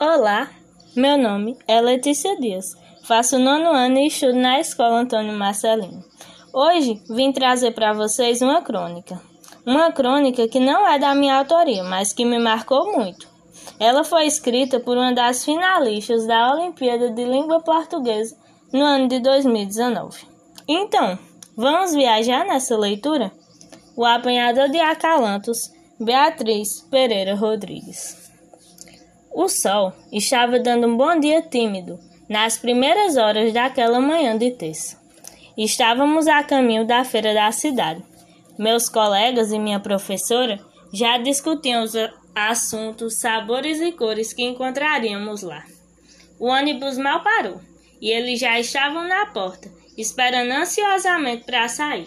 Olá, meu nome é Letícia Dias. Faço nono ano e estudo na Escola Antônio Marcelino. Hoje vim trazer para vocês uma crônica. Uma crônica que não é da minha autoria, mas que me marcou muito. Ela foi escrita por uma das finalistas da Olimpíada de Língua Portuguesa no ano de 2019. Então, vamos viajar nessa leitura? O apanhador de acalantos, Beatriz Pereira Rodrigues. O sol estava dando um bom dia tímido nas primeiras horas daquela manhã de terça. Estávamos a caminho da feira da cidade. Meus colegas e minha professora já discutiam os assuntos, sabores e cores que encontraríamos lá. O ônibus mal parou e eles já estavam na porta, esperando ansiosamente para sair.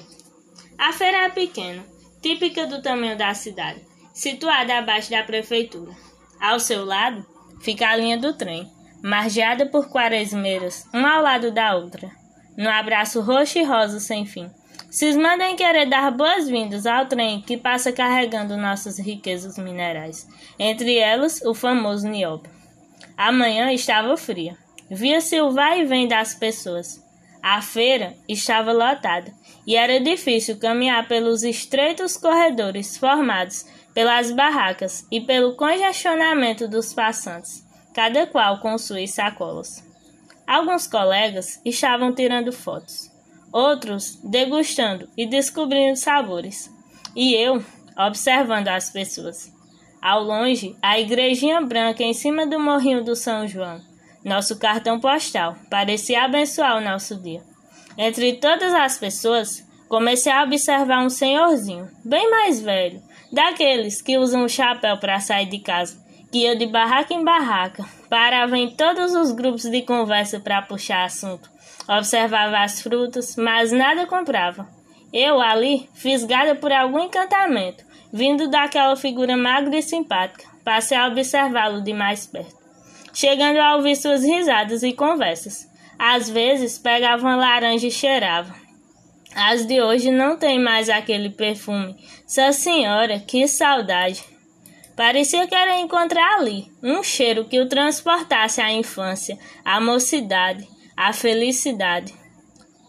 A feira é pequena, típica do tamanho da cidade, situada abaixo da prefeitura. Ao seu lado fica a linha do trem, margeada por quaresmeiras, uma ao lado da outra, no abraço roxo e rosa sem fim. Cismando em querer dar boas-vindas ao trem que passa carregando nossas riquezas minerais, entre elas o famoso nióbio. A manhã estava fria. Via-se o vai e vem das pessoas. A feira estava lotada e era difícil caminhar pelos estreitos corredores formados pelas barracas e pelo congestionamento dos passantes, cada qual com suas sacolas. Alguns colegas estavam tirando fotos, outros degustando e descobrindo sabores, e eu observando as pessoas. Ao longe, a igrejinha branca em cima do morrinho do São João, nosso cartão postal, parecia abençoar o nosso dia. Entre todas as pessoas, comecei a observar um senhorzinho, bem mais velho, daqueles que usam o chapéu para sair de casa, que ia de barraca em barraca, parava em todos os grupos de conversa para puxar assunto, observava as frutas, mas nada comprava. Eu ali, fisgada por algum encantamento, vindo daquela figura magra e simpática, passei a observá-lo de mais perto, chegando a ouvir suas risadas e conversas. Às vezes pegava uma laranja e cheirava, as de hoje não têm mais aquele perfume. Sua senhora, que saudade! Parecia que era encontrar ali um cheiro que o transportasse à infância, à mocidade, à felicidade.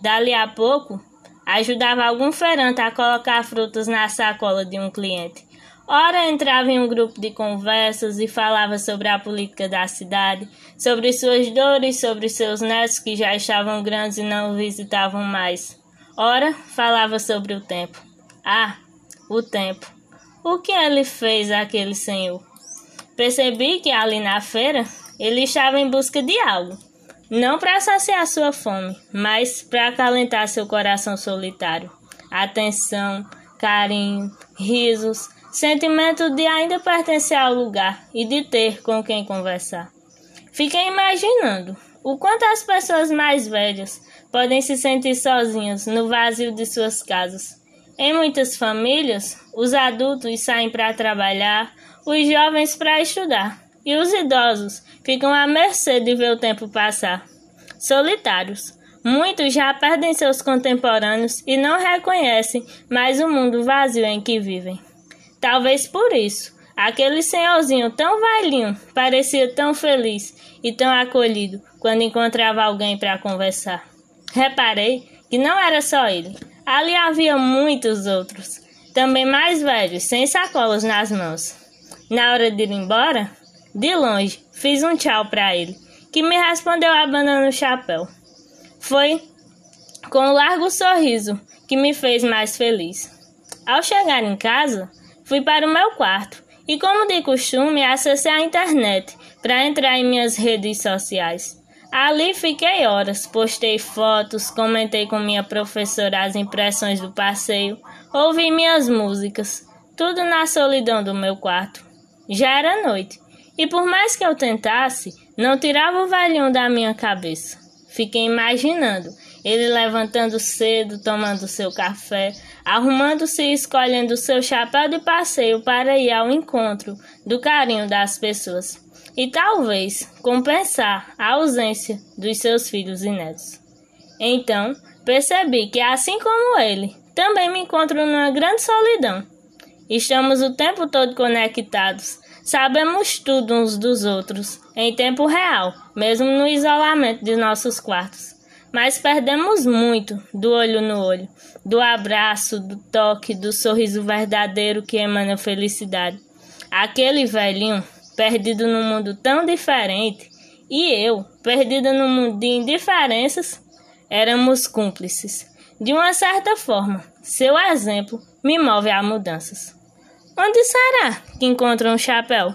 Dali a pouco, ajudava algum feirante a colocar frutas na sacola de um cliente. Ora entrava em um grupo de conversas e falava sobre a política da cidade, sobre suas dores, sobre seus netos que já estavam grandes e não visitavam mais. Ora, falava sobre o tempo. Ah, o tempo. O que ele fez àquele senhor? Percebi que ali na feira ele estava em busca de algo. Não para saciar sua fome, mas para acalentar seu coração solitário. Atenção, carinho, risos, sentimento de ainda pertencer ao lugar e de ter com quem conversar. Fiquei imaginando o quanto as pessoas mais velhas podem se sentir sozinhos no vazio de suas casas. Em muitas famílias, os adultos saem para trabalhar, os jovens para estudar, e os idosos ficam à mercê de ver o tempo passar. Solitários, muitos já perdem seus contemporâneos e não reconhecem mais o mundo vazio em que vivem. Talvez por isso, aquele senhorzinho tão velhinho parecia tão feliz e tão acolhido quando encontrava alguém para conversar. Reparei que não era só ele. Ali havia muitos outros, também mais velhos, sem sacolas nas mãos. Na hora de ir embora, de longe, fiz um tchau para ele, que me respondeu abanando o chapéu. Foi com um largo sorriso que me fez mais feliz. Ao chegar em casa, fui para o meu quarto e, como de costume, acessei a internet para entrar em minhas redes sociais. Ali fiquei horas, postei fotos, comentei com minha professora as impressões do passeio, ouvi minhas músicas, tudo na solidão do meu quarto. Já era noite, e por mais que eu tentasse, não tirava o velhinho da minha cabeça. Fiquei imaginando ele levantando cedo, tomando seu café, arrumando-se e escolhendo seu chapéu de passeio para ir ao encontro do carinho das pessoas e talvez compensar a ausência dos seus filhos e netos. Então, percebi que, assim como ele, também me encontro numa grande solidão. Estamos o tempo todo conectados, Sabemos tudo uns dos outros, em tempo real, mesmo no isolamento de nossos quartos. Mas perdemos muito do olho no olho, do abraço, do toque, do sorriso verdadeiro que emana felicidade. Aquele velhinho, perdido num mundo tão diferente, e eu, perdida no mundo de indiferenças, éramos cúmplices. De uma certa forma, seu exemplo me move a mudanças. Onde será que encontra um chapéu?